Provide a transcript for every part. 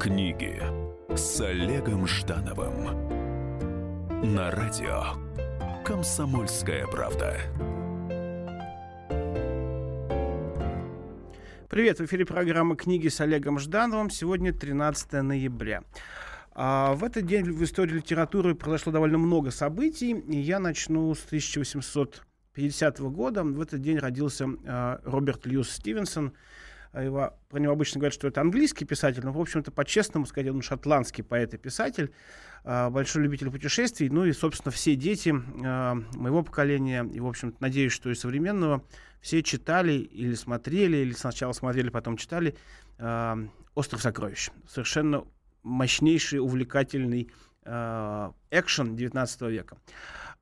Книги с Олегом Ждановым на радио Комсомольская правда. Привет, в эфире программа «Книги с Олегом Ждановым». Сегодня 13 ноября. А в этот день в истории литературы произошло довольно много событий, и я начну с 1850 года. В этот день родился э, Роберт Льюис Стивенсон. Его, про него обычно говорят, что это английский писатель, но, в общем-то, по-честному сказать, он шотландский поэт и писатель, э, большой любитель путешествий. Ну и, собственно, все дети э, моего поколения, и, в общем надеюсь, что и современного, все читали или смотрели, или сначала смотрели, потом читали «Остров сокровищ». Совершенно мощнейший, увлекательный экшен 19 века.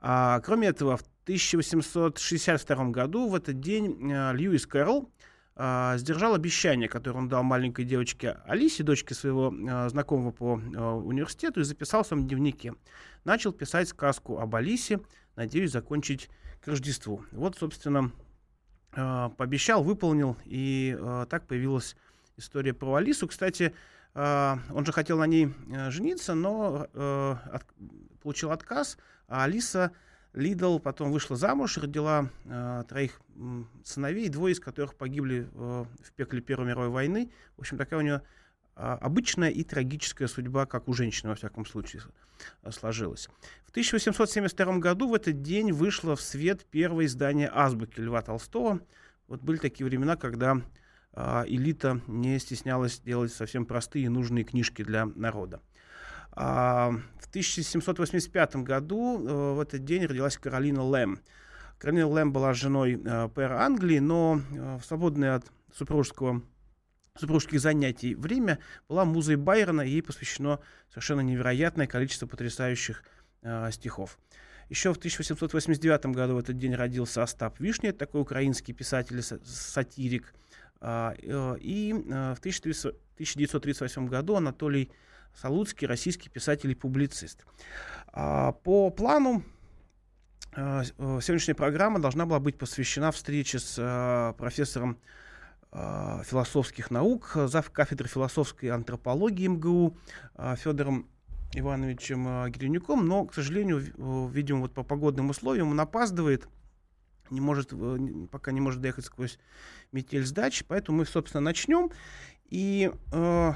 А, кроме этого, в 1862 году в этот день Льюис Кэрролл э, сдержал обещание, которое он дал маленькой девочке Алисе, дочке своего э, знакомого по э, университету, и записал в своем дневнике. Начал писать сказку об Алисе, надеюсь закончить к Рождеству. Вот, собственно, пообещал, выполнил, и так появилась история про Алису. Кстати, а, он же хотел на ней э, жениться, но получил отказ. А Алиса Лидл потом вышла замуж, родила э, троих сыновей, двое из которых погибли в пекле Первой мировой войны. В общем, такая у нее а, обычная и трагическая судьба, как у женщины, во всяком случае, сложилась. В 1872 году в этот день вышло в свет первое издание «Азбуки» Льва Толстого. Вот были такие времена, когда а, элита не стеснялась делать совсем простые и нужные книжки для народа. А, в 1785 году э, в этот день родилась Каролина Лэм. Каролина Лэм была женой э, пэра Англии, но э, в свободное от супружеского супружеских занятий время была музой Байрона, ей посвящено совершенно невероятное количество потрясающих э, стихов. Еще в 1889 году в этот день родился Остап Вишня, такой украинский писатель, сатирик. А, э, и э, в 1938 году Анатолий Салуцкий, российский писатель и публицист. А, по плану э, сегодняшняя программа должна была быть посвящена встрече с профессором философских наук, зав. кафедры философской антропологии МГУ Федором Ивановичем Гиренюком, но, к сожалению, видимо, вот по погодным условиям он опаздывает не может, э, пока не может доехать сквозь метель сдачи. Поэтому мы, собственно, начнем и э,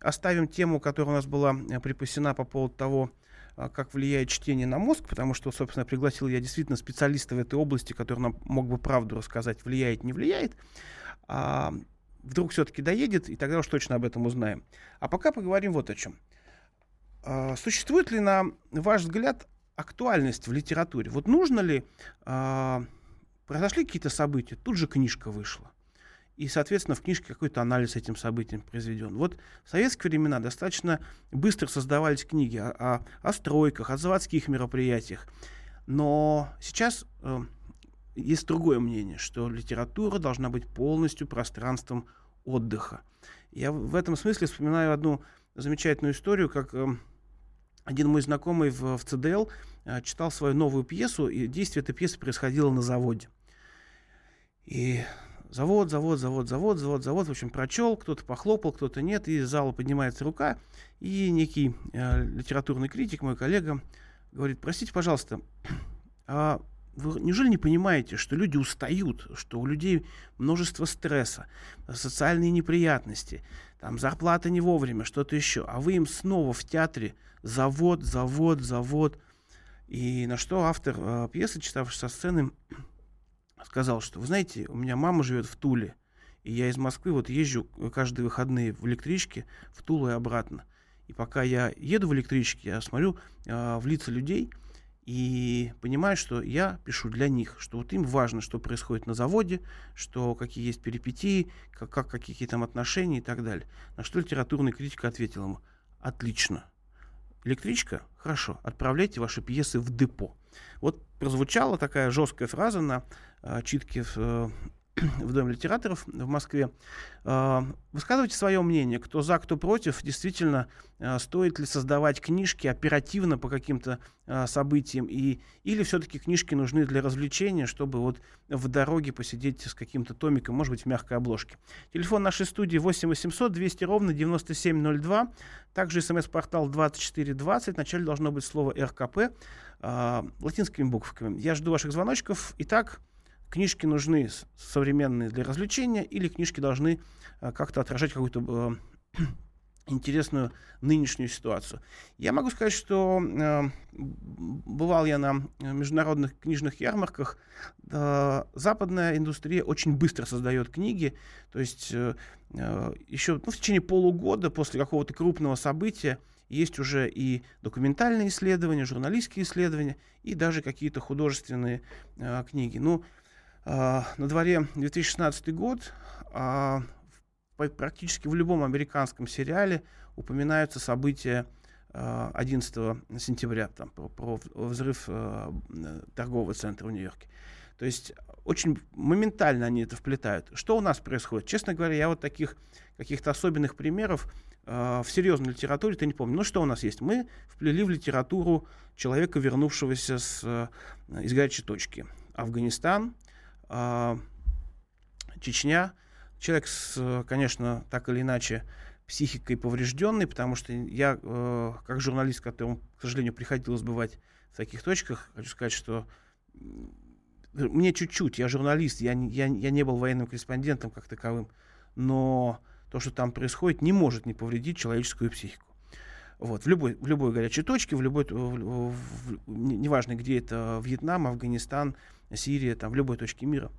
оставим тему, которая у нас была э, припасена по поводу того, э, как влияет чтение на мозг, потому что, собственно, пригласил я действительно специалиста в этой области, который нам мог бы правду рассказать, влияет, не влияет. А, вдруг все-таки доедет, и тогда уж точно об этом узнаем. А пока поговорим вот о чем. А, существует ли, на ваш взгляд, актуальность в литературе? Вот нужно ли а, произошли какие-то события, тут же книжка вышла. И, соответственно, в книжке какой-то анализ этим событиям произведен. Вот в советские времена достаточно быстро создавались книги о, о, о стройках, о заводских мероприятиях. Но сейчас э, есть другое мнение, что литература должна быть полностью пространством отдыха. Я в этом смысле вспоминаю одну замечательную историю, как э, один мой знакомый в, в ЦДЛ э, читал свою новую пьесу, и действие этой пьесы происходило на заводе. И завод, завод, завод, завод, завод, завод, в общем, прочел, кто-то похлопал, кто-то нет, и из зала поднимается рука, и некий э, литературный критик, мой коллега, говорит, простите, пожалуйста, а вы неужели не понимаете, что люди устают, что у людей множество стресса, социальные неприятности, там зарплата не вовремя, что-то еще, а вы им снова в театре завод, завод, завод. И на что автор э, пьесы, читавший со сцены, сказал, что, вы знаете, у меня мама живет в Туле, и я из Москвы вот езжу каждые выходные в электричке в Тулу и обратно. И пока я еду в электричке, я смотрю э, в лица людей и понимаю, что я пишу для них, что вот им важно, что происходит на заводе, что какие есть перипетии, как, как какие там отношения и так далее. На что литературный критик ответил ему, отлично, электричка, хорошо, отправляйте ваши пьесы в депо. Вот прозвучала такая жесткая фраза на э, читке в, э, в Доме литераторов в Москве. А, высказывайте свое мнение, кто за, кто против. Действительно, а, стоит ли создавать книжки оперативно по каким-то а, событиям, и, или все-таки книжки нужны для развлечения, чтобы вот в дороге посидеть с каким-то томиком, может быть, в мягкой обложке. Телефон нашей студии 8 800 200 ровно 9702. Также смс-портал 2420. Вначале должно быть слово РКП латинскими буквами. Я жду ваших звоночков. Итак, книжки нужны современные для развлечения или книжки должны э, как-то отражать какую-то э, интересную нынешнюю ситуацию. Я могу сказать, что э, бывал я на международных книжных ярмарках. Э, западная индустрия очень быстро создает книги. То есть э, э еще ну, в течение полугода после какого-то крупного события есть уже и документальные исследования, журналистские исследования, и даже какие-то художественные э, книги. Ну, на дворе 2016 год. А, практически в любом американском сериале упоминаются события 11 а, сентября там, про, про взрыв торгового центра в Нью-Йорке. То есть очень моментально они это вплетают. Что у нас происходит? Честно говоря, я вот таких каких-то особенных примеров э, в серьезной литературе-то не помню. Ну что у нас есть? Мы вплели в литературу человека, вернувшегося с, э, из горячей точки. Афганистан, а, Чечня. Человек, с, конечно, так или иначе психикой поврежденный, потому что я, э, как журналист, которому, к сожалению, приходилось бывать в таких точках, хочу сказать, что мне чуть-чуть, я журналист, я, я, я не был военным корреспондентом как таковым, но то, что там происходит, не может не повредить человеческую психику. Вот, в, любой, в любой горячей точке, в любой, в, в, неважно где это, Вьетнам, Афганистан, Сирия, там, в любой точке мира.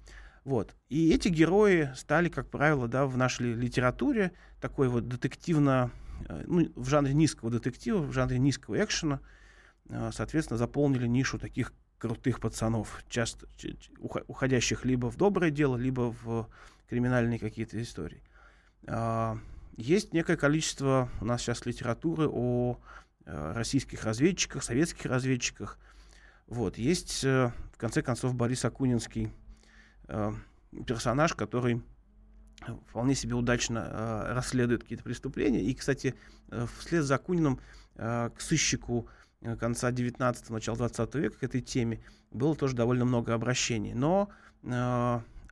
Вот. И эти герои стали, как правило, да, в нашей литературе такой вот детективно, э, ну, в жанре низкого детектива, в жанре низкого экшена, э, соответственно, заполнили нишу таких крутых пацанов, часто уходящих либо в доброе дело, либо в криминальные какие-то истории. Есть некое количество у нас сейчас литературы о э, российских разведчиках, советских разведчиках. Вот. Есть, э, в конце концов, Борис Акунинский э, персонаж, который вполне себе удачно расследует какие-то преступления. И, кстати, вслед за Акуниным к сыщику конца 19-го, начала 20 века к этой теме было тоже довольно много обращений. Но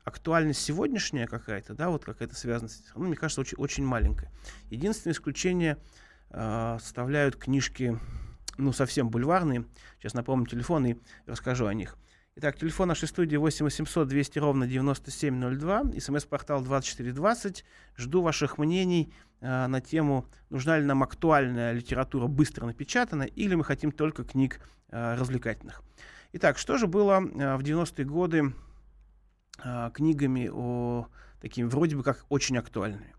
актуальность сегодняшняя какая-то, да, вот какая-то связанность, ну, мне кажется, очень, очень маленькая. Единственное исключение э, составляют книжки, ну, совсем бульварные. Сейчас напомню телефон и расскажу о них. Итак, телефон нашей студии 8 800 200 ровно 9702, смс-портал 2420. Жду ваших мнений э, на тему, нужна ли нам актуальная литература быстро напечатанная, или мы хотим только книг э, развлекательных. Итак, что же было э, в 90-е годы э, книгами о такими вроде бы как очень актуальными.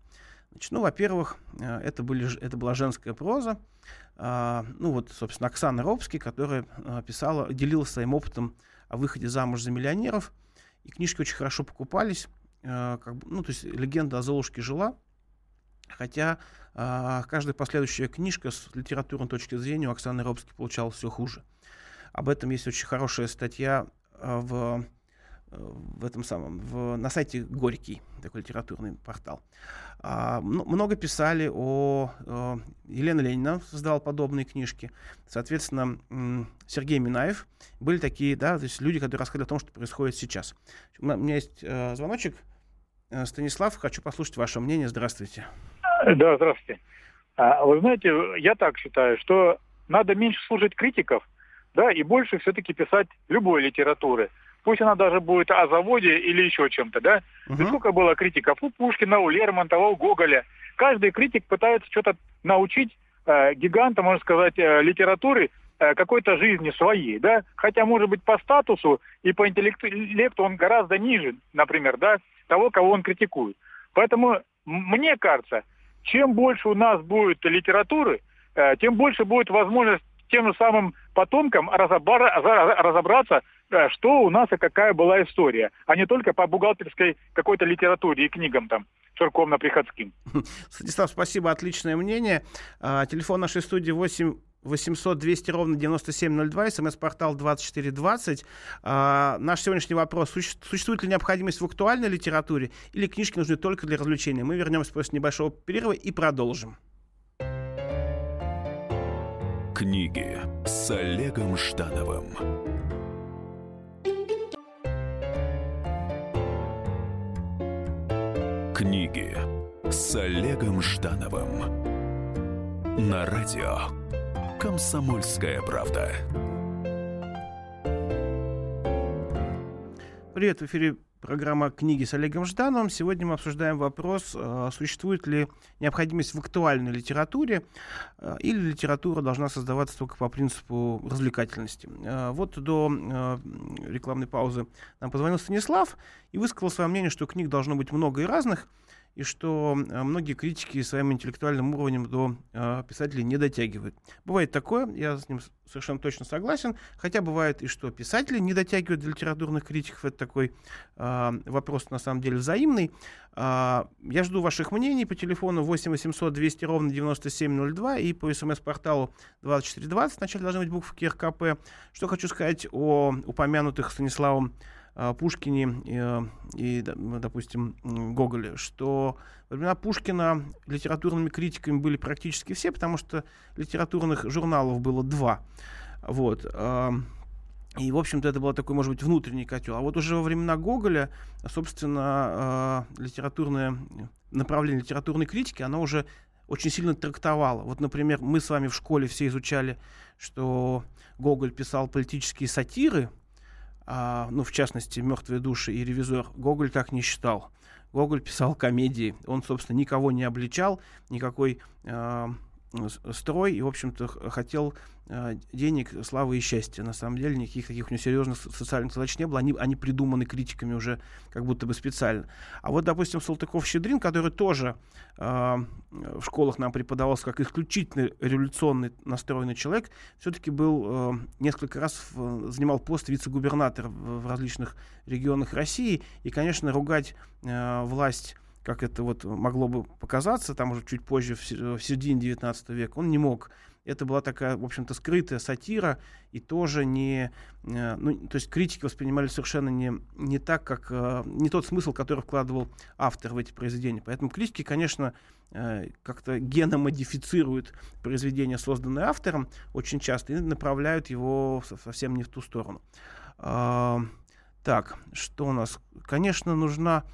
Значит, ну, во-первых, э, это, были, это была женская проза. Э, ну, вот, собственно, Оксана Робский, которая писала, делилась своим опытом о выходе замуж за миллионеров. И книжки очень хорошо покупались. Э, как бы, ну, то есть легенда о Золушке жила. Хотя э, каждая последующая книжка с литературной точки зрения у Оксаны Робски получалась все хуже. Об этом есть очень хорошая статья в в этом самом, в, на сайте Горький, такой литературный портал. А, много писали о, о... Елена Ленина создавала подобные книжки. Соответственно, Сергей Минаев. Были такие, да, то есть люди, которые рассказали о том, что происходит сейчас. У меня есть э, звоночек. Э, Станислав, хочу послушать ваше мнение. Здравствуйте. Да, здравствуйте. А, вы знаете, я так считаю, что надо меньше слушать критиков, да, и больше все-таки писать любой литературы пусть она даже будет о заводе или еще чем-то, да? Угу. Сколько было критиков у Пушкина, у Лермонтова, у Гоголя. Каждый критик пытается что-то научить э, гиганта, можно сказать, э, литературы э, какой-то жизни своей, да? Хотя, может быть, по статусу и по интеллекту он гораздо ниже, например, да, того, кого он критикует. Поэтому мне кажется, чем больше у нас будет литературы, э, тем больше будет возможность тем же самым потомкам разобраться, э, что у нас и какая была история, а не только по бухгалтерской какой-то литературе и книгам там церковно-приходским. Станислав, спасибо, отличное мнение. А, телефон нашей студии 8 800 200 ровно 9702, смс-портал 2420. А, наш сегодняшний вопрос. Существует ли необходимость в актуальной литературе или книжки нужны только для развлечения? Мы вернемся после небольшого перерыва и продолжим. Книги с Олегом Ждановым. Книги с Олегом Ждановым на радио «Комсомольская правда». Привет, в эфире программа «Книги с Олегом Ждановым». Сегодня мы обсуждаем вопрос, а, существует ли необходимость в актуальной литературе а, или литература должна создаваться только по принципу развлекательности. А, вот до рекламной паузы нам позвонил Станислав и высказал свое мнение, что книг должно быть много и разных – и что э, многие критики своим интеллектуальным уровнем до э, писателей не дотягивают. Бывает такое, я с ним совершенно точно согласен, хотя бывает и что писатели не дотягивают до литературных критиков, это такой э, вопрос на самом деле взаимный. Я жду ваших мнений по телефону 8 800 200 ровно 9702 и по смс-порталу 2420, вначале должны быть буквы РКП. Что хочу сказать о упомянутых Станиславом а, Пушкине э, и, допустим, Гоголе, что во времена Пушкина литературными критиками были практически все, потому что литературных журналов было два. Вот. И, в общем-то, это был такой, может быть, внутренний котел. А вот уже во времена Гоголя, собственно, а, литературное направление литературной критики, оно уже очень сильно трактовало. Вот, например, мы с вами в школе все изучали, что Гоголь писал политические сатиры, а, ну, в частности, «Мертвые души» и «Ревизор», Гоголь так не считал. Гоголь писал комедии. Он, собственно, никого не обличал, никакой э, строй и, в общем-то, хотел э, денег, славы и счастья. На самом деле никаких таких у него серьезных социальных задач не было. Они, они придуманы критиками уже как будто бы специально. А вот, допустим, Салтыков-Щедрин, который тоже э, в школах нам преподавался как исключительно революционный настроенный человек, все-таки был э, несколько раз в, занимал пост вице-губернатора в, в различных регионах России. И, конечно, ругать э, власть как это вот могло бы показаться, там уже чуть позже, в середине 19 века, он не мог. Это была такая, в общем-то, скрытая сатира, и тоже не... Э, ну, то есть критики воспринимали совершенно не, не так, как... Э, не тот смысл, который вкладывал автор в эти произведения. Поэтому критики, конечно, э, как-то геномодифицируют произведение, созданное автором, очень часто, и направляют его совсем не в ту сторону. Так, что у нас? Конечно, нужна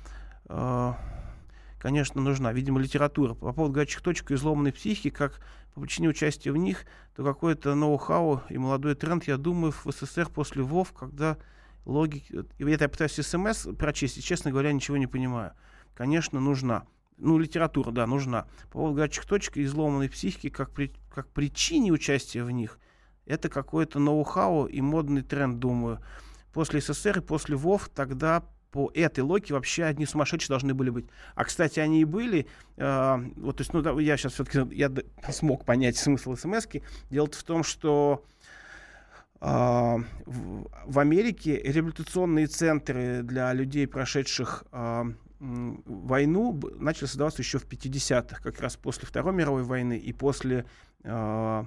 конечно, нужна. Видимо, литература. По поводу горячих точек и изломанной психики, как по причине участия в них, то какой-то ноу-хау и молодой тренд, я думаю, в СССР после ВОВ, когда логики... Это я пытаюсь смс прочесть, и, честно говоря, ничего не понимаю. Конечно, нужна. Ну, литература, да, нужна. По поводу горячих точек и изломанной психики, как, при, как причине участия в них, это какой-то ноу-хау и модный тренд, думаю. После СССР и после ВОВ тогда по этой логике вообще одни сумасшедшие должны были быть. А, кстати, они и были. Э, вот, то есть, ну, да, я сейчас все-таки я смог понять смысл смс -ки. Дело в том, что э, в, в Америке реабилитационные центры для людей, прошедших э, войну, начали создаваться еще в 50-х, как раз после Второй мировой войны и после э,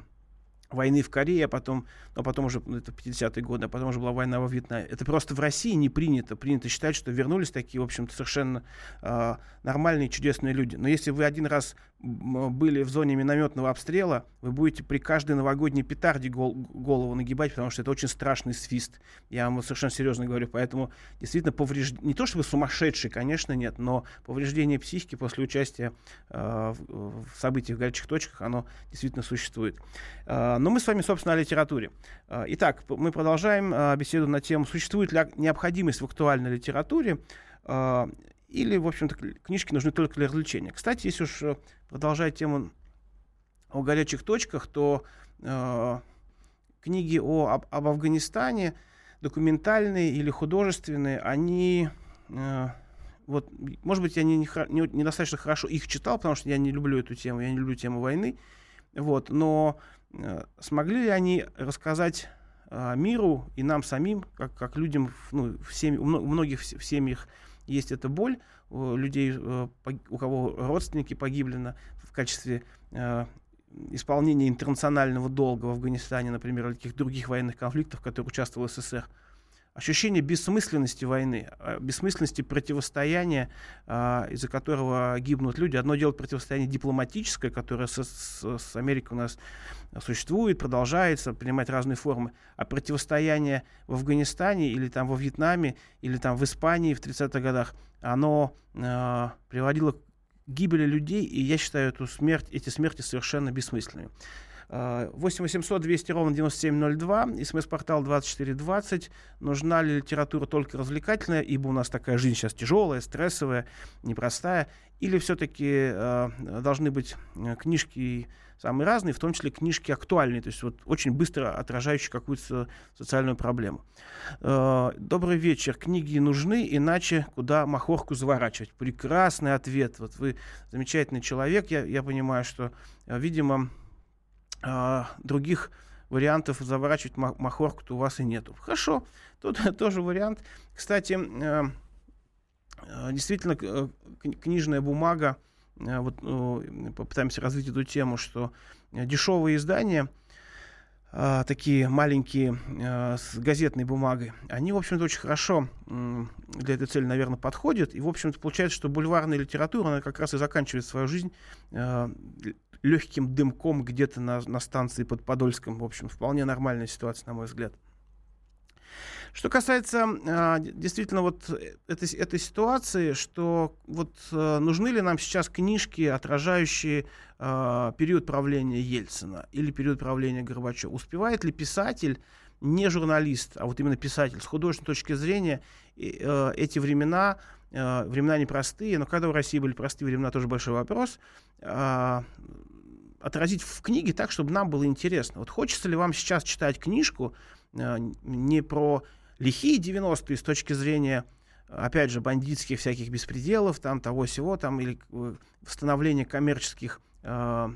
войны в Корее, а потом, ну, а потом уже, ну, это 50-е годы, а потом уже была война во Вьетнаме. Это просто в России не принято. Принято считать, что вернулись такие, в общем-то, совершенно э, нормальные, чудесные люди. Но если вы один раз были в зоне минометного обстрела, вы будете при каждой новогодней петарде гол голову нагибать, потому что это очень страшный свист. Я вам совершенно серьезно говорю. Поэтому действительно повреждение, не то чтобы сумасшедший, конечно, нет, но повреждение психики после участия э, в, в событиях в горячих точках, оно действительно существует. Э, но мы с вами, собственно, о литературе. Э, итак, мы продолжаем э, беседу на тему, существует ли необходимость в актуальной литературе. Или, в общем-то, книжки нужны только для развлечения. Кстати, если уж э, продолжать тему о горячих точках, то э, книги о, об, об Афганистане, документальные или художественные, они... Э, вот, может быть, я не, не, не, недостаточно хорошо их читал, потому что я не люблю эту тему, я не люблю тему войны. Вот, но смогли ли они рассказать э, миру и нам самим, как, как людям, ну, в семь, у многих в семьях есть эта боль у людей, э, у кого родственники погибли на, в качестве э, исполнения интернационального долга в Афганистане, например, или каких-то других военных конфликтов, в которых участвовал СССР ощущение бессмысленности войны, а, бессмысленности противостояния, а, из-за которого гибнут люди. Одно дело противостояние дипломатическое, которое с, с, с Америкой у нас существует, продолжается, принимать разные формы, а противостояние в Афганистане или там во Вьетнаме или там в Испании в 30-х годах, оно э, приводило к гибели людей, и я считаю эту смерть, эти смерти совершенно бессмысленными. 8 800 200 ровно 9702, смс-портал 2420. Нужна ли литература только развлекательная, ибо у нас такая жизнь сейчас тяжелая, стрессовая, непростая, или все-таки э, должны быть э, книжки самые разные, в том числе книжки актуальные, то есть вот очень быстро отражающие какую-то социальную проблему. Э, добрый вечер. Книги нужны, иначе куда махорку заворачивать? Прекрасный ответ. Вот вы замечательный человек. Я, я понимаю, что, видимо, а, других вариантов заворачивать махорку-то у вас и нету. Хорошо, тут тоже вариант. Кстати, э, э, действительно, э, книжная бумага, вот попытаемся развить эту тему, что дешевые издания, такие маленькие, с газетной бумагой, они, в общем-то, очень хорошо для этой цели, наверное, подходят. И, в общем-то, получается, что бульварная литература, она как раз и заканчивает свою жизнь легким дымком где-то на, на станции под Подольском. В общем, вполне нормальная ситуация, на мой взгляд. Что касается э, действительно вот этой, этой ситуации, что вот э, нужны ли нам сейчас книжки, отражающие э, период правления Ельцина или период правления Горбачева? Успевает ли писатель, не журналист, а вот именно писатель, с художественной точки зрения э, эти времена, э, времена непростые, но когда в России были простые времена, тоже большой вопрос, э, отразить в книге так, чтобы нам было интересно. Вот хочется ли вам сейчас читать книжку э, не про лихие 90-е с точки зрения, опять же, бандитских всяких беспределов, там того всего, там, или э, восстановления коммерческих э,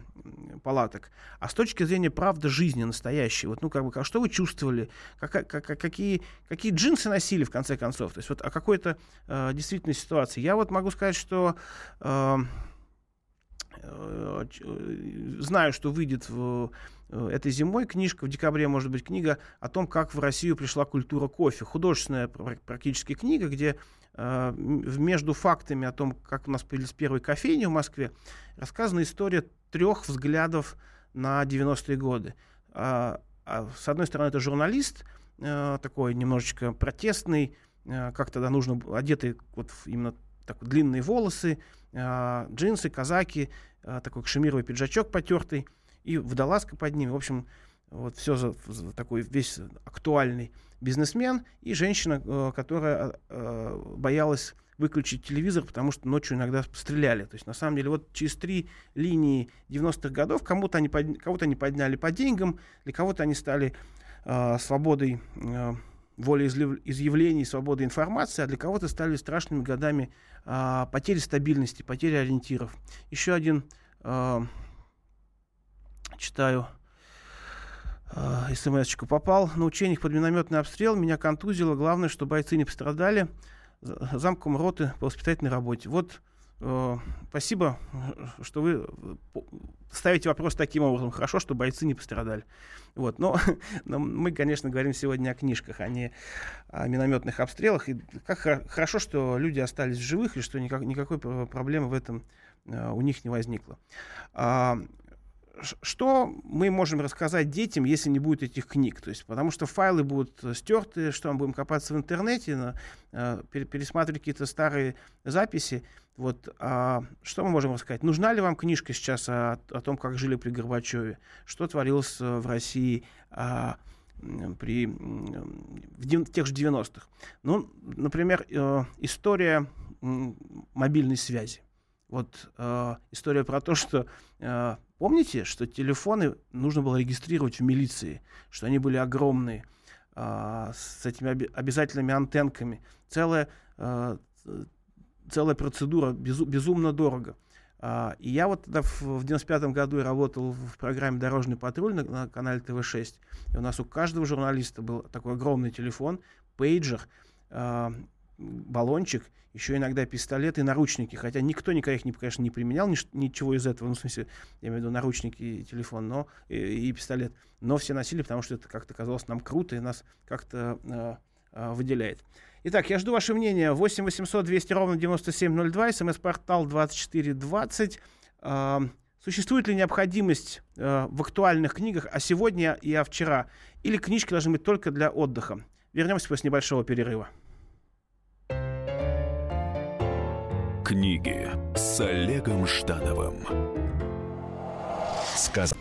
палаток, а с точки зрения правды жизни настоящей, вот, ну, как бы, а что вы чувствовали, как, как, какие, какие джинсы носили, в конце концов, то есть вот о какой-то э, действительно ситуации. Я вот могу сказать, что э, знаю, что выйдет в, э, этой зимой книжка, в декабре может быть книга о том, как в Россию пришла культура кофе. Художественная практически книга, где между фактами о том, как у нас появились первые кофейни в Москве, рассказана история трех взглядов на 90-е годы. А, а, с одной стороны, это журналист, такой немножечко протестный, как тогда нужно, одетый вот именно так, длинные волосы, джинсы, казаки, а, такой кашемировый пиджачок потертый и водолазка под ним. В общем, вот все за, за такой весь актуальный бизнесмен и женщина, э, которая э, боялась выключить телевизор, потому что ночью иногда стреляли. То есть, на самом деле, вот через три линии 90-х годов кому-то они, кого-то они подняли по деньгам, для кого-то они стали свободой э, волеизъявлений, свободы информации, а для кого-то стали страшными годами э, потери стабильности, потери ориентиров. Еще один, э, читаю, э, смс-очку попал на учениях под минометный обстрел, меня контузило, главное, что бойцы не пострадали, замком роты по воспитательной работе. Вот спасибо, что вы э, ставите вопрос таким образом. Хорошо, что бойцы не пострадали. Вот. Но, но мы, конечно, говорим сегодня о книжках, а не о минометных обстрелах. И как хорошо, что люди остались в живых, и что никак, никакой проблемы в этом у них не возникло. Uh, что мы можем рассказать детям, если не будет этих книг? То есть, потому что файлы будут стерты, что мы будем копаться в интернете, на, пересматривать какие-то старые записи. Вот, а, что мы можем рассказать? Нужна ли вам книжка сейчас о, о том, как жили при Горбачеве? Что творилось в России а, при, в, в тех же 90-х? Ну, например, э, история мобильной связи. Вот э, история про то, что э, помните, что телефоны нужно было регистрировать в милиции, что они были огромные, э, с этими об, обязательными антенками. Целая э, целая процедура, безу, безумно дорого. А, и я вот тогда в, в 95 году работал в программе «Дорожный патруль» на, на канале ТВ-6. И у нас у каждого журналиста был такой огромный телефон, пейджер. А, баллончик, еще иногда пистолеты и наручники. Хотя никто никогда их, конечно, не применял, ничего из этого. Ну, в смысле, я имею в виду наручники и телефон, но и, и пистолет. Но все носили, потому что это как-то казалось нам круто и нас как-то э, э, выделяет. Итак, я жду ваше мнение. 8 800 200 ровно 9702, смс-портал 2420. Э, существует ли необходимость э, в актуальных книгах о сегодня и о вчера? Или книжки должны быть только для отдыха? Вернемся после небольшого перерыва. Книги с Олегом Ждановым. Сказ...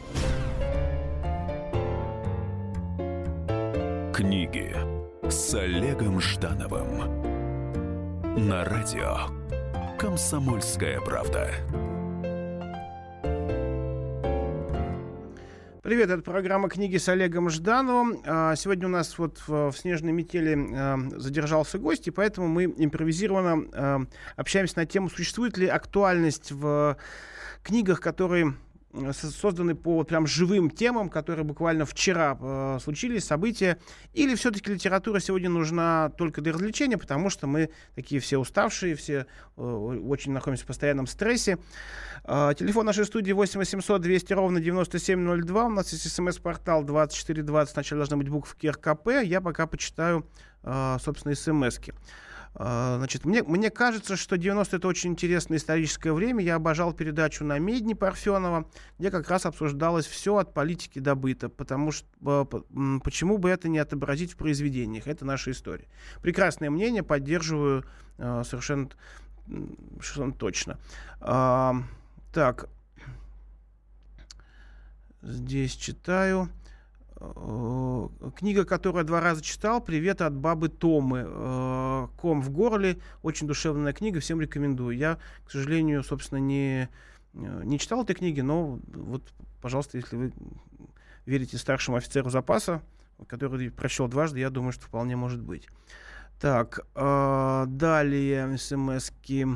Книги с Олегом Ждановым. На радио «Комсомольская правда». Привет, это программа «Книги с Олегом Ждановым». А, сегодня у нас вот в снежной метели а, задержался гость, и поэтому мы импровизированно а, общаемся на тему, существует ли актуальность в книгах, которые созданы по прям живым темам, которые буквально вчера э, случились, события, или все-таки литература сегодня нужна только для развлечения, потому что мы такие все уставшие, все э, очень находимся в постоянном стрессе. Э, телефон нашей студии 8 800 200 ровно 9702, у нас есть смс-портал 2420, сначала должны быть буквы РКП, я пока почитаю, э, собственно, смс-ки. А, значит, мне, мне кажется, что 90 это очень интересное историческое время. Я обожал передачу на Медне Парфенова, где как раз обсуждалось все от политики до быта, потому что почему бы это не отобразить в произведениях? Это наша история. Прекрасное мнение, поддерживаю а, совершенно, совершенно точно. А, так, здесь читаю. Э, книга, которую я два раза читал, «Привет от бабы Томы». Э, «Ком в горле». Очень душевная книга, всем рекомендую. Я, к сожалению, собственно, не, э, не читал этой книги, но вот, пожалуйста, если вы верите старшему офицеру запаса, который прочел дважды, я думаю, что вполне может быть. Так, далее смс-ки.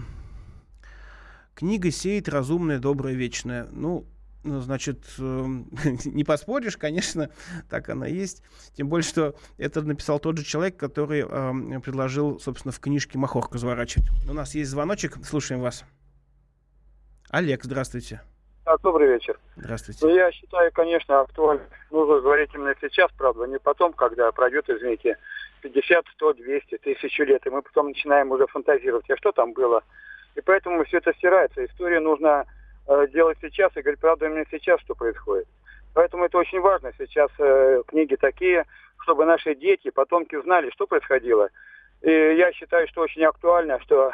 Книга сеет разумное, доброе, вечное. Ну, ну, значит, эм, не поспоришь, конечно, так оно есть. Тем более, что это написал тот же человек, который э, предложил, собственно, в книжке «Махорку заворачивать». У нас есть звоночек, слушаем вас. Олег, здравствуйте. А, добрый вечер. Здравствуйте. Ну, я считаю, конечно, актуально. Нужно говорить именно сейчас, правда, не потом, когда пройдет, извините, 50, 100, 200, тысячу лет, и мы потом начинаем уже фантазировать, а что там было. И поэтому все это стирается. История нужна Э, делать сейчас и говорить правду именно сейчас, что происходит. Поэтому это очень важно. Сейчас э, книги такие, чтобы наши дети, потомки знали, что происходило. И я считаю, что очень актуально, что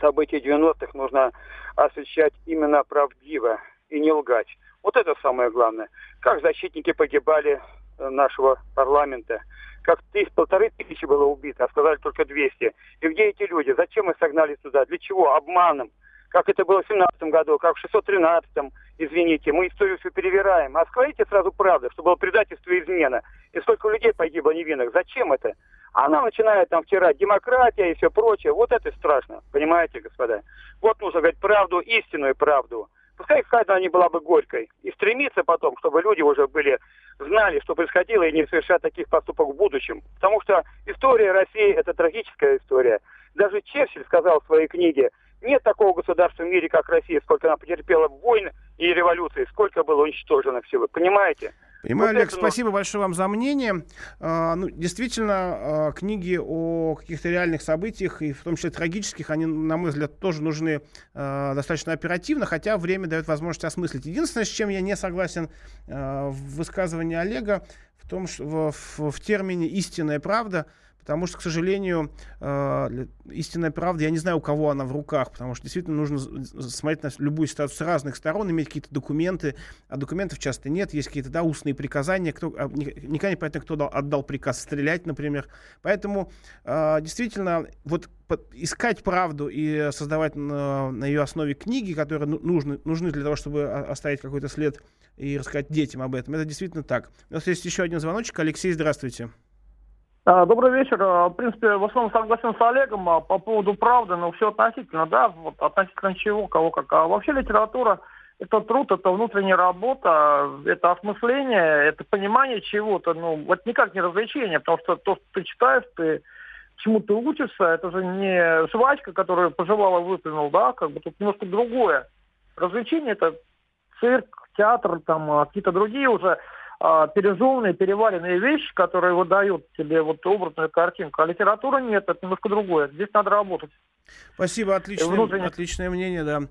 события 90-х нужно освещать именно правдиво и не лгать. Вот это самое главное. Как защитники погибали э, нашего парламента, как тысяч, полторы тысячи было убито, а сказали только 200. И где эти люди? Зачем их согнали сюда? Для чего? Обманом как это было в 17 году, как в 613-м, извините, мы историю всю перевираем. А скажите сразу правду, что было предательство и измена. И сколько людей погибло невинных. Зачем это? Она начинает там втирать демократия и все прочее. Вот это страшно, понимаете, господа? Вот нужно говорить правду, истинную правду. Пускай какая-то она не была бы горькой. И стремиться потом, чтобы люди уже были, знали, что происходило, и не совершать таких поступок в будущем. Потому что история России – это трагическая история. Даже Черчилль сказал в своей книге, нет такого государства в мире, как Россия, сколько она потерпела войн и революции, сколько было уничтожено всего. Понимаете? Понимаю, вот Олег, спасибо ну... большое вам за мнение. А, ну, действительно, а, книги о каких-то реальных событиях, и в том числе трагических, они, на мой взгляд, тоже нужны а, достаточно оперативно, хотя время дает возможность осмыслить. Единственное, с чем я не согласен а, в высказывании Олега, в том, что в, в, в термине «истинная правда», Потому что, к сожалению, э, истинная правда, я не знаю, у кого она в руках, потому что действительно нужно смотреть на любую ситуацию с разных сторон, иметь какие-то документы, а документов часто нет, есть какие-то да, устные приказания, кто, а, никогда не понятно, кто дал, отдал приказ стрелять, например. Поэтому э, действительно вот искать правду и создавать на, на ее основе книги, которые ну, нужны, нужны для того, чтобы оставить какой-то след и рассказать детям об этом, это действительно так. У нас есть еще один звоночек. Алексей, здравствуйте. А, добрый вечер. А, в принципе, в основном согласен с Олегом а, по поводу правды, но все относительно, да, вот относительно чего, кого как. А вообще литература – это труд, это внутренняя работа, это осмысление, это понимание чего-то, ну, вот никак не развлечение, потому что то, что ты читаешь, ты чему ты учишься, это же не жвачка, которая пожевала, выплюнул, да, как бы тут немножко другое. Развлечение это цирк, театр, там какие-то другие уже а, пережеванные, переваренные вещи, которые выдают тебе вот образную картинку. А литература нет, это немножко другое. Здесь надо работать. Спасибо, отличное, внутренне... отличное мнение, да.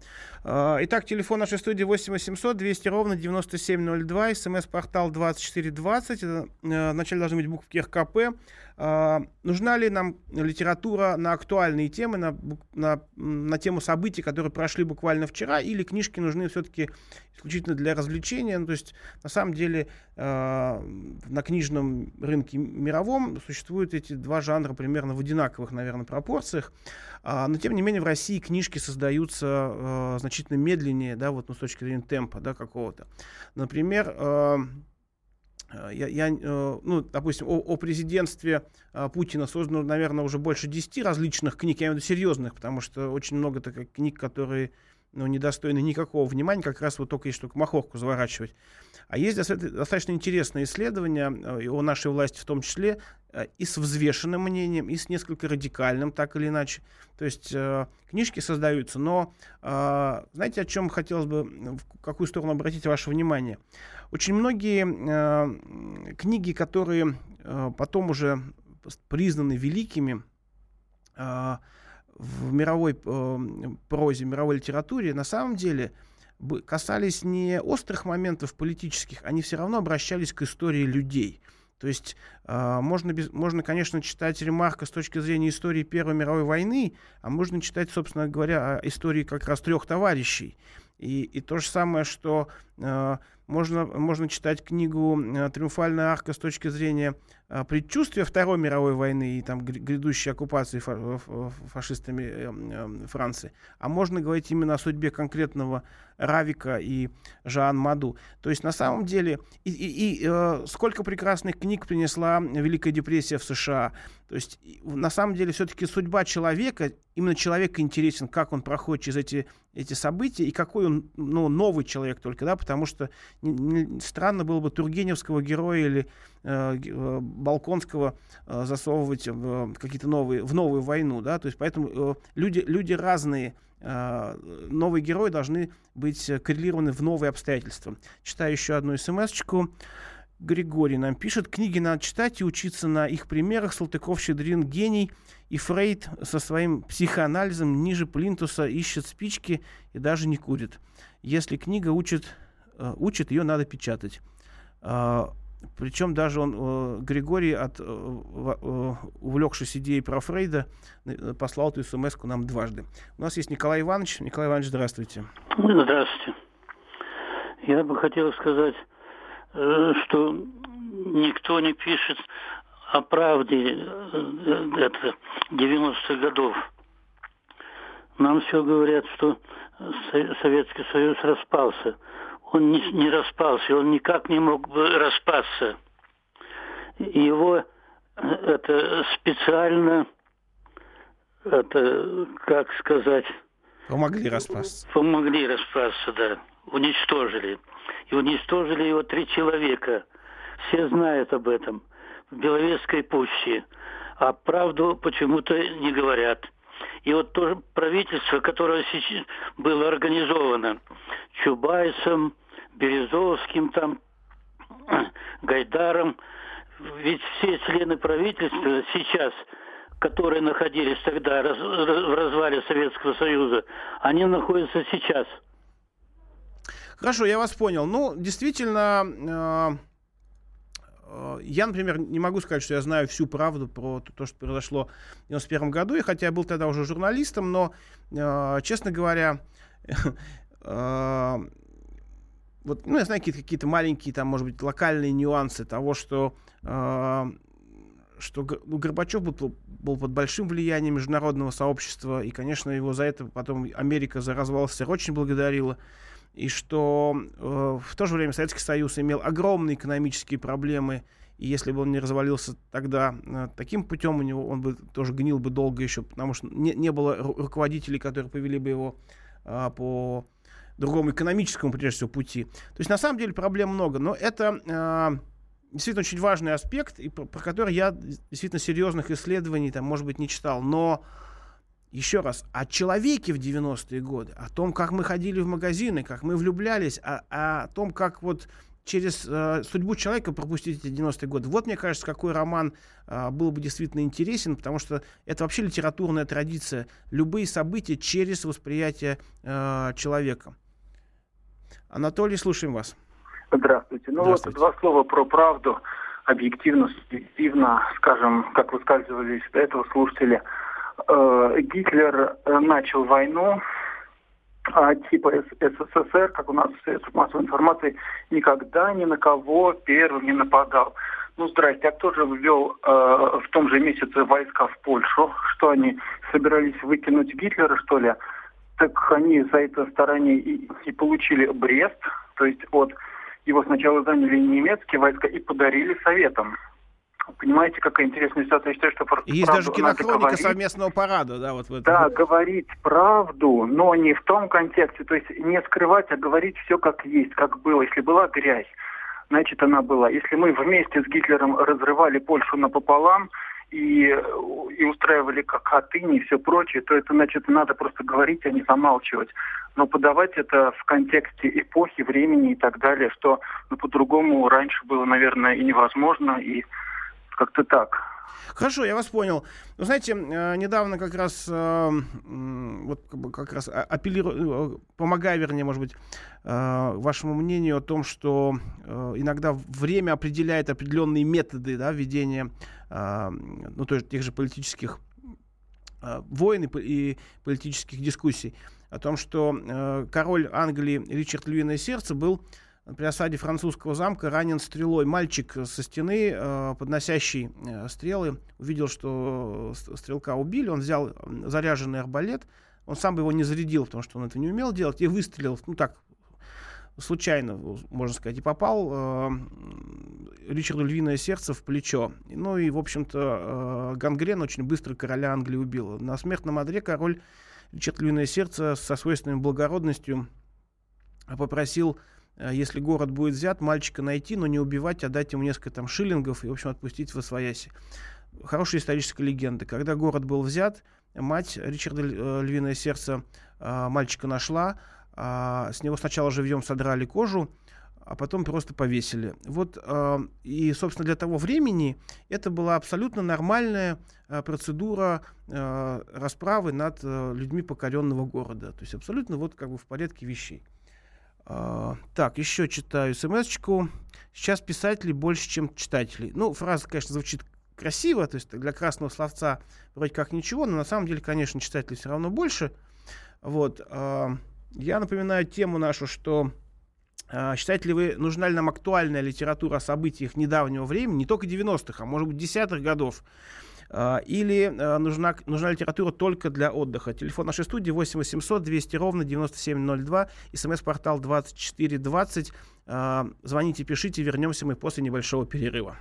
А, итак, телефон нашей студии 8 800 200 ровно 9702, смс-портал 2420, это, э, вначале должны быть буквы РКП. А, нужна ли нам литература на актуальные темы, на, на, на тему событий, которые прошли буквально вчера, или книжки нужны все-таки исключительно для развлечения? Ну, то есть, на самом деле, э, на книжном рынке мировом существуют эти два жанра примерно в одинаковых, наверное, пропорциях. А, но, тем не менее, в России книжки создаются э, значительно медленнее, да, вот, ну, с точки зрения темпа, да, какого-то. Например, э, я, я, ну, допустим, о, о президентстве Путина создано, наверное, уже больше 10 различных книг, я имею в виду серьезных, потому что очень много таких книг, которые ну, недостойны никакого внимания, как раз вот только есть только махорку заворачивать. А есть достаточно интересные исследования э, о нашей власти в том числе, Э, и с взвешенным мнением, и с несколько радикальным, так или иначе. То есть э, книжки создаются, но знаете, о чем хотелось бы, в какую сторону обратить ваше внимание? Очень многие книги, которые потом уже признаны великими в мировой э, прозе, мировой литературе, на самом деле касались не острых моментов политических, они все равно обращались к истории людей – то есть э, можно, без, можно, конечно, читать Ремарка с точки зрения истории Первой мировой войны, а можно читать, собственно говоря, истории как раз трех товарищей. И, и то же самое, что э, можно, можно читать книгу э, «Триумфальная арка» с точки зрения э, предчувствия Второй мировой войны и там грядущей оккупации фашистами э, э, Франции. А можно говорить именно о судьбе конкретного Равика и Жан Маду. То есть на самом деле и, и, и сколько прекрасных книг принесла Великая депрессия в США. То есть на самом деле все-таки судьба человека, именно человек интересен, как он проходит через эти, эти события и какой он ну, новый человек только, да, потому что не, не, странно было бы Тургеневского героя или э, э Балконского э, засовывать в какие-то новые, в новую войну, да, то есть поэтому э, люди, люди разные, э, новые герои должны быть коррелированы в новые обстоятельства. Читаю еще одну смс-очку. Григорий нам пишет, книги надо читать и учиться на их примерах. Салтыков, Щедрин, гений. И Фрейд со своим психоанализом ниже плинтуса ищет спички и даже не курит. Если книга учит, э, учит ее надо печатать. Э, причем даже он, э, Григорий, от, э, увлекшись идеей про Фрейда, послал эту смс нам дважды. У нас есть Николай Иванович. Николай Иванович, здравствуйте. Здравствуйте. Я бы хотел сказать что никто не пишет о правде э, это 90-х годов. Нам все говорят, что Советский Союз распался. Он не, не распался, он никак не мог бы распасться. Его э, это специально, это, как сказать... Помогли распасться. Помогли распасться, да. Уничтожили и уничтожили его три человека. Все знают об этом в Беловежской пуще, а правду почему-то не говорят. И вот то правительство, которое сейчас было организовано Чубайсом, Березовским, там, Гайдаром, ведь все члены правительства сейчас, которые находились тогда в развале Советского Союза, они находятся сейчас – Хорошо, я вас понял. Ну, действительно, э, я, например, не могу сказать, что я знаю всю правду про то, что произошло в 91 году, и хотя я был тогда уже журналистом, но, э, честно говоря, э, вот, ну, я знаю какие-то, какие-то маленькие, там, может быть, локальные нюансы того, что, что ну, Горбачев был, был под большим влиянием международного сообщества, и, конечно, его за это потом Америка за развал СССР очень благодарила и что э, в то же время Советский Союз имел огромные экономические проблемы, и если бы он не развалился тогда э, таким путем, у него он бы тоже гнил бы долго еще, потому что не, не было руководителей, которые повели бы его э, по другому экономическому, прежде всего, пути. То есть, на самом деле, проблем много, но это... Э, действительно очень важный аспект, и про, про который я действительно серьезных исследований, там, может быть, не читал. Но еще раз, о человеке в 90-е годы, о том, как мы ходили в магазины, как мы влюблялись, о, о том, как вот через э, судьбу человека пропустить эти 90-е годы. Вот, мне кажется, какой роман э, был бы действительно интересен, потому что это вообще литературная традиция. Любые события через восприятие э, человека. Анатолий, слушаем вас. Здравствуйте. Ну вот два слова про правду. Объективно, субъективно, скажем, как высказывались до этого слушатели. Э, Гитлер э, начал войну, а типа СССР, как у нас в средствах массовой информации, никогда ни на кого первым не нападал. Ну, здрасте, а кто же ввел э, в том же месяце войска в Польшу? Что они собирались выкинуть Гитлера, что ли? Так они за это стороне и, и получили Брест, то есть от его сначала заняли немецкие войска и подарили Советам. Понимаете, какая интересная ситуация. Я считаю, что просто Есть даже кинохроника совместного парада, да, вот в этом. Да, говорить правду, но не в том контексте, то есть не скрывать, а говорить все как есть, как было. Если была грязь, значит она была. Если мы вместе с Гитлером разрывали Польшу напополам, и, и устраивали как хатыни и все прочее, то это значит надо просто говорить, а не замалчивать. Но подавать это в контексте эпохи, времени и так далее, что ну, по-другому раньше было, наверное, и невозможно, и как-то так. Хорошо, я вас понял. Вы знаете, э, недавно как раз, э, вот как раз апеллирую, э, помогая, вернее, может быть, вашему мнению о том, что иногда время определяет определенные методы да, ведения ну, то есть тех же политических войн и политических дискуссий. О том, что король Англии Ричард Львиное Сердце был при осаде французского замка ранен стрелой. Мальчик со стены, э, подносящий э, стрелы, увидел, что стрелка убили. Он взял заряженный арбалет. Он сам бы его не зарядил, потому что он это не умел делать, и выстрелил, ну так, случайно, можно сказать, и попал э, Ричарду Львиное сердце в плечо. Ну и, в общем-то, э, гангрен очень быстро короля Англии убил. На смертном одре король Ричард Львиное сердце со свойственной благородностью попросил Э, если город будет взят, мальчика найти, но не убивать, а дать ему несколько там шиллингов и, в общем, отпустить в Освояси. Хорошая историческая легенда. Когда город был взят, мать Ричарда э, Львиное сердце э, мальчика нашла, а с него сначала живьем содрали кожу, а потом просто повесили. Вот, и, собственно, для того времени это была абсолютно нормальная процедура расправы над людьми покоренного города. То есть абсолютно вот как бы в порядке вещей. А, так, еще читаю смс-очку. Сейчас писатели больше, чем читателей. Ну, фраза, конечно, звучит красиво, то есть для красного словца вроде как ничего, но на самом деле, конечно, читателей все равно больше. Вот. А, я напоминаю тему нашу, что а, считаете ли вы, нужна ли нам актуальная литература о событиях недавнего времени, не только 90-х, а может быть десятых годов, а, или а, нужна, нужна литература только для отдыха. Телефон нашей студии 8 800 200 ровно 9702, смс-портал 2420. А, звоните, пишите, вернемся мы после небольшого перерыва.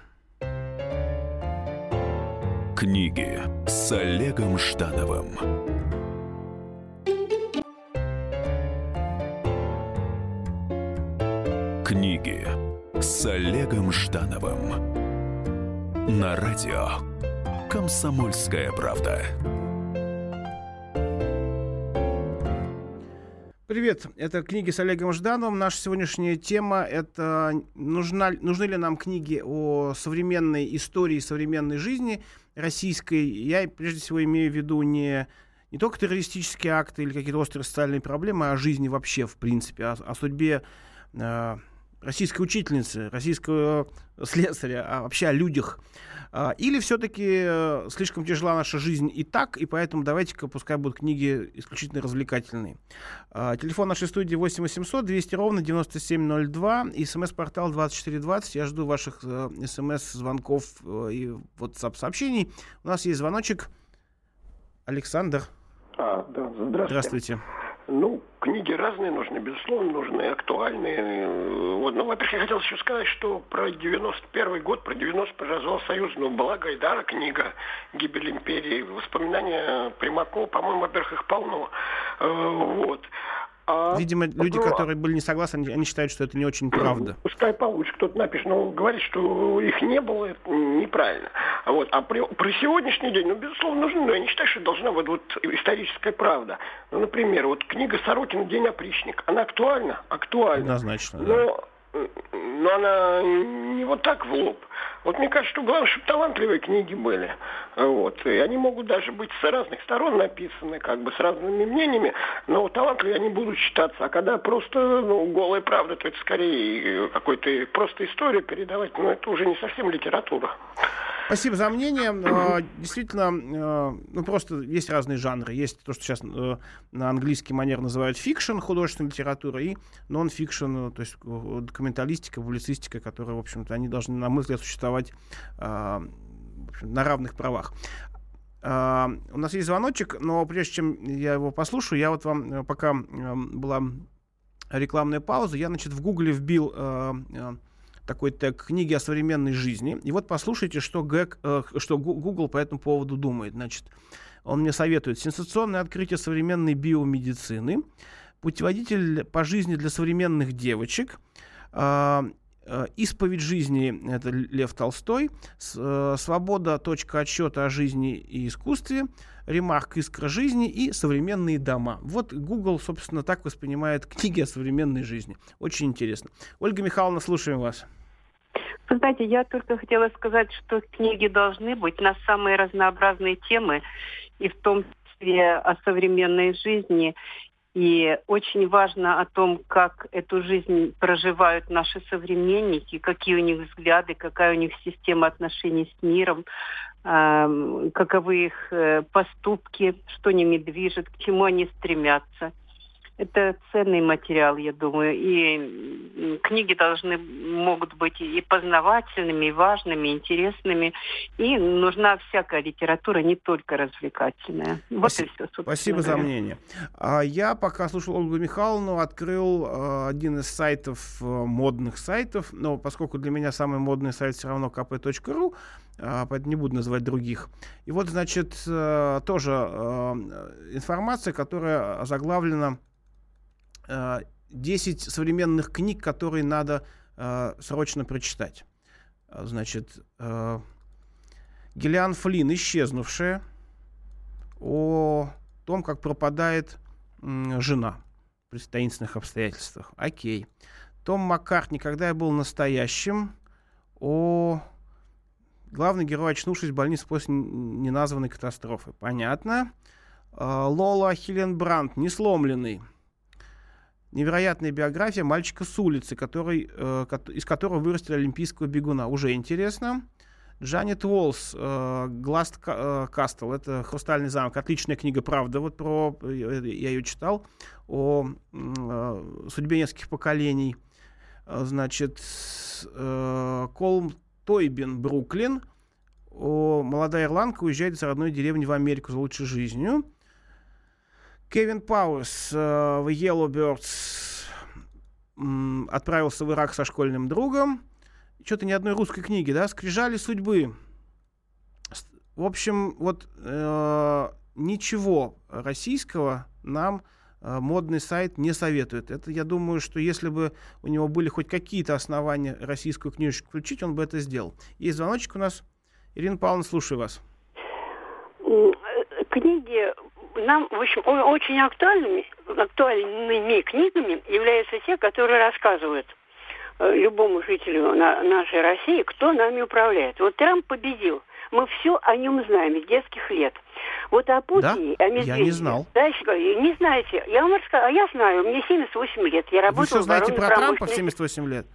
Книги с Олегом Ждановым. Книги с Олегом Ждановым на радио «Комсомольская правда». Привет, это книги с Олегом Ждановым. Наша сегодняшняя тема — это нужна, нужны ли нам книги о современной истории, современной жизни российской. Я прежде всего имею в виду не, не только террористические акты или какие-то острые социальные проблемы, а о жизни вообще, в принципе, о, о судьбе э, российской учительницы, российского слесаря, а вообще о людях. А, или все-таки э, слишком тяжела наша жизнь и так, и поэтому давайте-ка, пускай будут книги исключительно развлекательные. А, телефон нашей студии 8 800 200 ровно 9702, смс-портал 2420. Я жду ваших э, смс-звонков э, и WhatsApp-сообщений. У нас есть звоночек. Александр. А, да, здравствуйте. Здравствуйте. Ну, книги разные нужны, безусловно, нужны, актуальные. Вот. Ну, во-первых, я хотел еще сказать, что про 91 год, про 90 развал Союза, ну, была Гайдара книга «Гибель империи», воспоминания Примакова, по-моему, во-первых, их полно. Э, вот. А Видимо, люди, которые были не согласны, они, они считают, что это не очень правда. Пускай получше кто-то напишет, но говорит, что их не было, это неправильно. А вот, а при, при сегодняшний день, ну, безусловно, нужно, но я не считаю, что должна быть вот историческая правда. Ну, например, вот книга Сорокина «День опричник», она актуальна? Актуальна. Однозначно, но, да но она не вот так в лоб. Вот мне кажется, что главное, чтобы талантливые книги были. Вот. И они могут даже быть с разных сторон написаны, как бы с разными мнениями, но талантливые они будут считаться. А когда просто ну, голая правда, то это скорее какой-то просто историю передавать, но это уже не совсем литература. Спасибо за мнение. А, действительно, а, ну просто есть разные жанры. Есть то, что сейчас э, на английский манер называют fiction, художественная литература, и нон-фикшн, то есть э, документалистика, публицистика, которые, в общем-то, они должны, на мой взгляд, существовать а, на равных правах. Uh, у нас есть звоночек, но прежде чем я его послушаю, я вот вам, э, пока uh, была рекламная пауза, я, значит, в Гугле вбил uh, такой тег «Книги о современной жизни». И вот послушайте, что, Гэг, э, что Google по этому поводу думает. Значит, он мне советует «Сенсационное открытие современной биомедицины», «Путеводитель по жизни для современных девочек», э, э, «Исповедь жизни» — это Лев Толстой, э, «Свобода. Точка отсчета о жизни и искусстве», «Ремарк. Искра жизни» и «Современные дома». Вот Google, собственно, так воспринимает книги о современной жизни. Очень интересно. Ольга Михайловна, слушаем вас. Вы знаете, я только хотела сказать, что книги должны быть на самые разнообразные темы, и в том числе о современной жизни. И очень важно о том, как эту жизнь проживают наши современники, какие у них взгляды, какая у них система отношений с миром, э, каковы их э, поступки, что ними движет, к чему они стремятся это ценный материал, я думаю. И книги должны могут быть и познавательными, и важными, и интересными. И нужна всякая литература, не только развлекательная. Вот Спасибо. и все. Спасибо говоря. за мнение. А я пока слушал Ольгу Михайловну, открыл э, один из сайтов, э, модных сайтов. Но поскольку для меня самый модный сайт все равно kp.ru, а, поэтому не буду называть других. И вот, значит, э, тоже информация, которая заглавлена 10 э, современных книг, которые надо э, срочно прочитать. Э, значит, э, Флин «Исчезнувшая», о том, как пропадает жена при таинственных обстоятельствах. Окей. Том Маккартни «Когда я был настоящим», о главный герой, очнувшись в больнице после неназванной катастрофы. Понятно. Э, Лола Хиленбранд «Несломленный», невероятная биография мальчика с улицы, который, э, из которого вырастили олимпийского бегуна. Уже интересно. Джанет Уолс, э, Гласт э, Кастл, это «Хрустальный замок», отличная книга, правда, вот про, э, я ее читал, о э, судьбе нескольких поколений. Значит, э, Колм Тойбин, Бруклин, о, молодая ирландка уезжает из родной деревни в Америку за лучшей жизнью. Кевин Пауэрс э, в Yellowbirds отправился в Ирак со школьным другом. Что-то ни одной русской книги, да? «Скрижали судьбы». В общем, вот э, ничего российского нам э, модный сайт не советует. Это, я думаю, что если бы у него были хоть какие-то основания российскую книжечку включить, он бы это сделал. Есть звоночек у нас. Ирина Павловна, слушаю вас. Э, книги нам, в общем, очень актуальными, актуальными книгами являются те, которые рассказывают э, любому жителю на, нашей России, кто нами управляет. Вот Трамп победил. Мы все о нем знаем с детских лет. Вот о Путине, да? о Медведеве. Я не знал. Дальше не знаете. Я вам расскажу, а я знаю, мне 78 лет. Я работаю Вы все знаете про Трампа в 78 лет?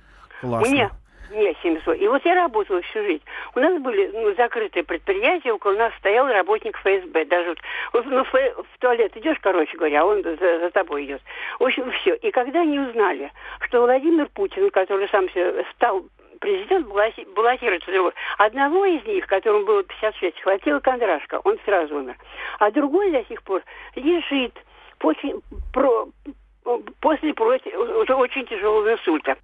Классно. Мне мне 70 И вот я работала всю жизнь. У нас были ну, закрытые предприятия, около нас стоял работник ФСБ. Даже вот, ну, в, туалет идешь, короче говоря, он за, за тобой идет. В общем, все. И когда они узнали, что Владимир Путин, который сам стал президент баллотируется другой. Одного из них, которому было 56, хватило кондрашка, он сразу умер. А другой до сих пор лежит после, про, после уже очень тяжелого инсульта.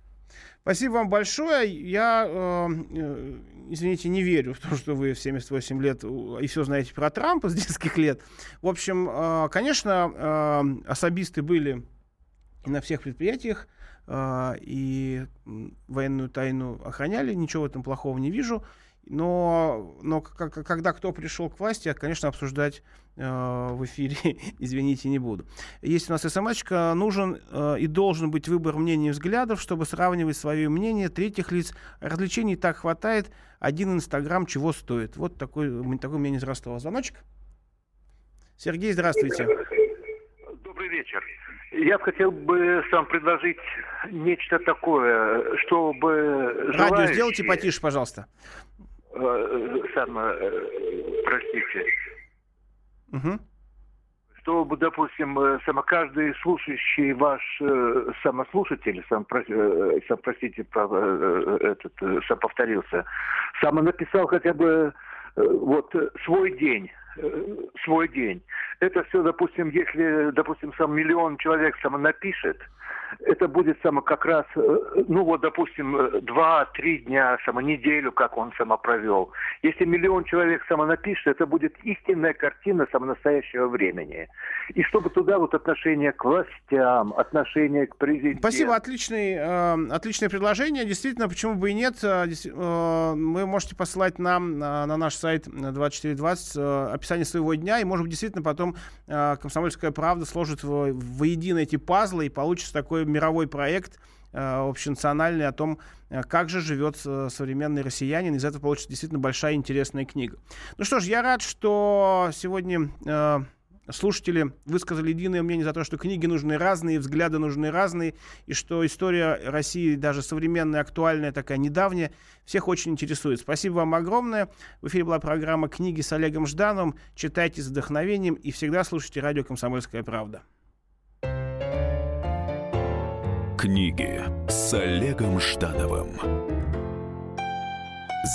Спасибо вам большое. Я, э, э, извините, не верю в то, что вы в 78 лет и все знаете про Трампа с детских лет. В общем, э, конечно, э, особисты были на всех предприятиях э, и военную тайну охраняли, ничего в этом плохого не вижу. Но, но когда кто пришел к власти, я, конечно, обсуждать э, в эфире, извините, не буду. Есть у нас смс нужен э, и должен быть выбор мнений и взглядов, чтобы сравнивать свое мнение третьих лиц. Развлечений так хватает, один Инстаграм чего стоит. Вот такой, такой мнение из Ростова. Звоночек? Сергей, здравствуйте. Добрый вечер. Я хотел бы сам предложить нечто такое, чтобы... Радио желающие... сделайте потише, пожалуйста. Э, сам, э, простите. Угу. Чтобы, допустим, э, само каждый слушающий ваш самослушатель, сам, сам простите, этот, сам повторился, сам написал хотя бы вот свой день свой день. Это все, допустим, если, допустим, сам миллион человек сам напишет, это будет само как раз, э, ну вот, допустим, э, два-три дня, само неделю, как он само провел. Если миллион человек само напишет, это будет истинная картина само настоящего времени. И чтобы туда вот отношение к властям, отношение к президенту. Спасибо, отличный, э, отличное предложение. Действительно, почему бы и нет. Э, э, вы можете посылать нам на, на наш сайт 2420 э, описание своего дня, и, может быть, действительно потом э, «Комсомольская правда» сложит в, воедино эти пазлы, и получится такой мировой проект э, общенациональный о том, э, как же живет э, современный россиянин. Из этого получится действительно большая интересная книга. Ну что ж, я рад, что сегодня слушатели высказали единое мнение за то, что книги нужны разные, взгляды нужны разные, и что история России, даже современная, актуальная, такая недавняя, всех очень интересует. Спасибо вам огромное. В эфире была программа «Книги с Олегом Ждановым». Читайте с вдохновением и всегда слушайте радио «Комсомольская правда». Книги с Олегом Ждановым